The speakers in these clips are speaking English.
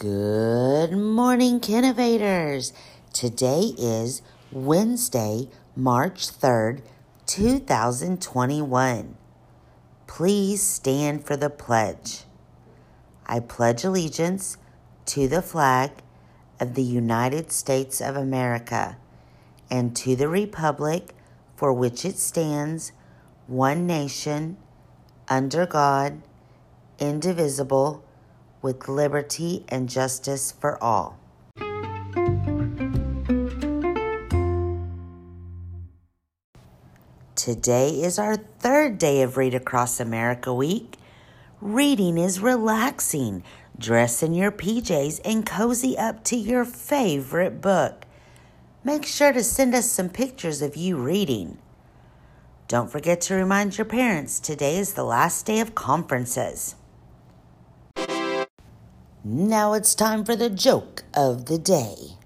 Good morning, Kinnovators. Today is Wednesday, March 3rd, 2021. Please stand for the pledge. I pledge allegiance to the flag of the United States of America and to the republic for which it stands, one nation, under God, indivisible with liberty and justice for all. Today is our third day of Read Across America Week. Reading is relaxing. Dress in your PJs and cozy up to your favorite book. Make sure to send us some pictures of you reading. Don't forget to remind your parents today is the last day of conferences. Now it's time for the joke of the day.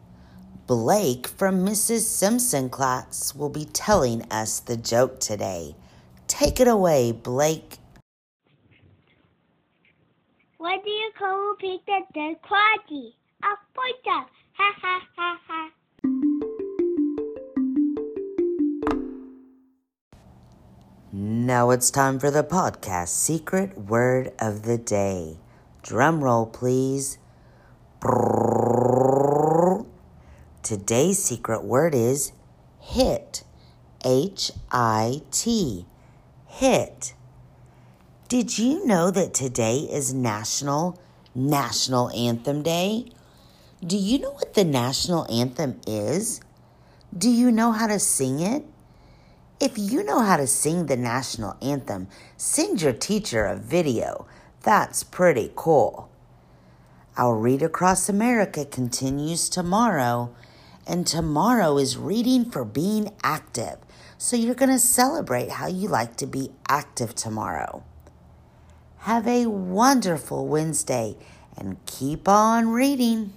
Blake from Mrs. Simpson class will be telling us the joke today. Take it away, Blake. What do you call a pig that does? A pointer. Ha ha ha ha. Now it's time for the podcast secret word of the day. Drum roll, please. Today's secret word is hit. H I T. Hit. Did you know that today is National National Anthem Day? Do you know what the national anthem is? Do you know how to sing it? If you know how to sing the national anthem, send your teacher a video that's pretty cool. Our Read Across America continues tomorrow, and tomorrow is Reading for Being Active. So you're going to celebrate how you like to be active tomorrow. Have a wonderful Wednesday and keep on reading.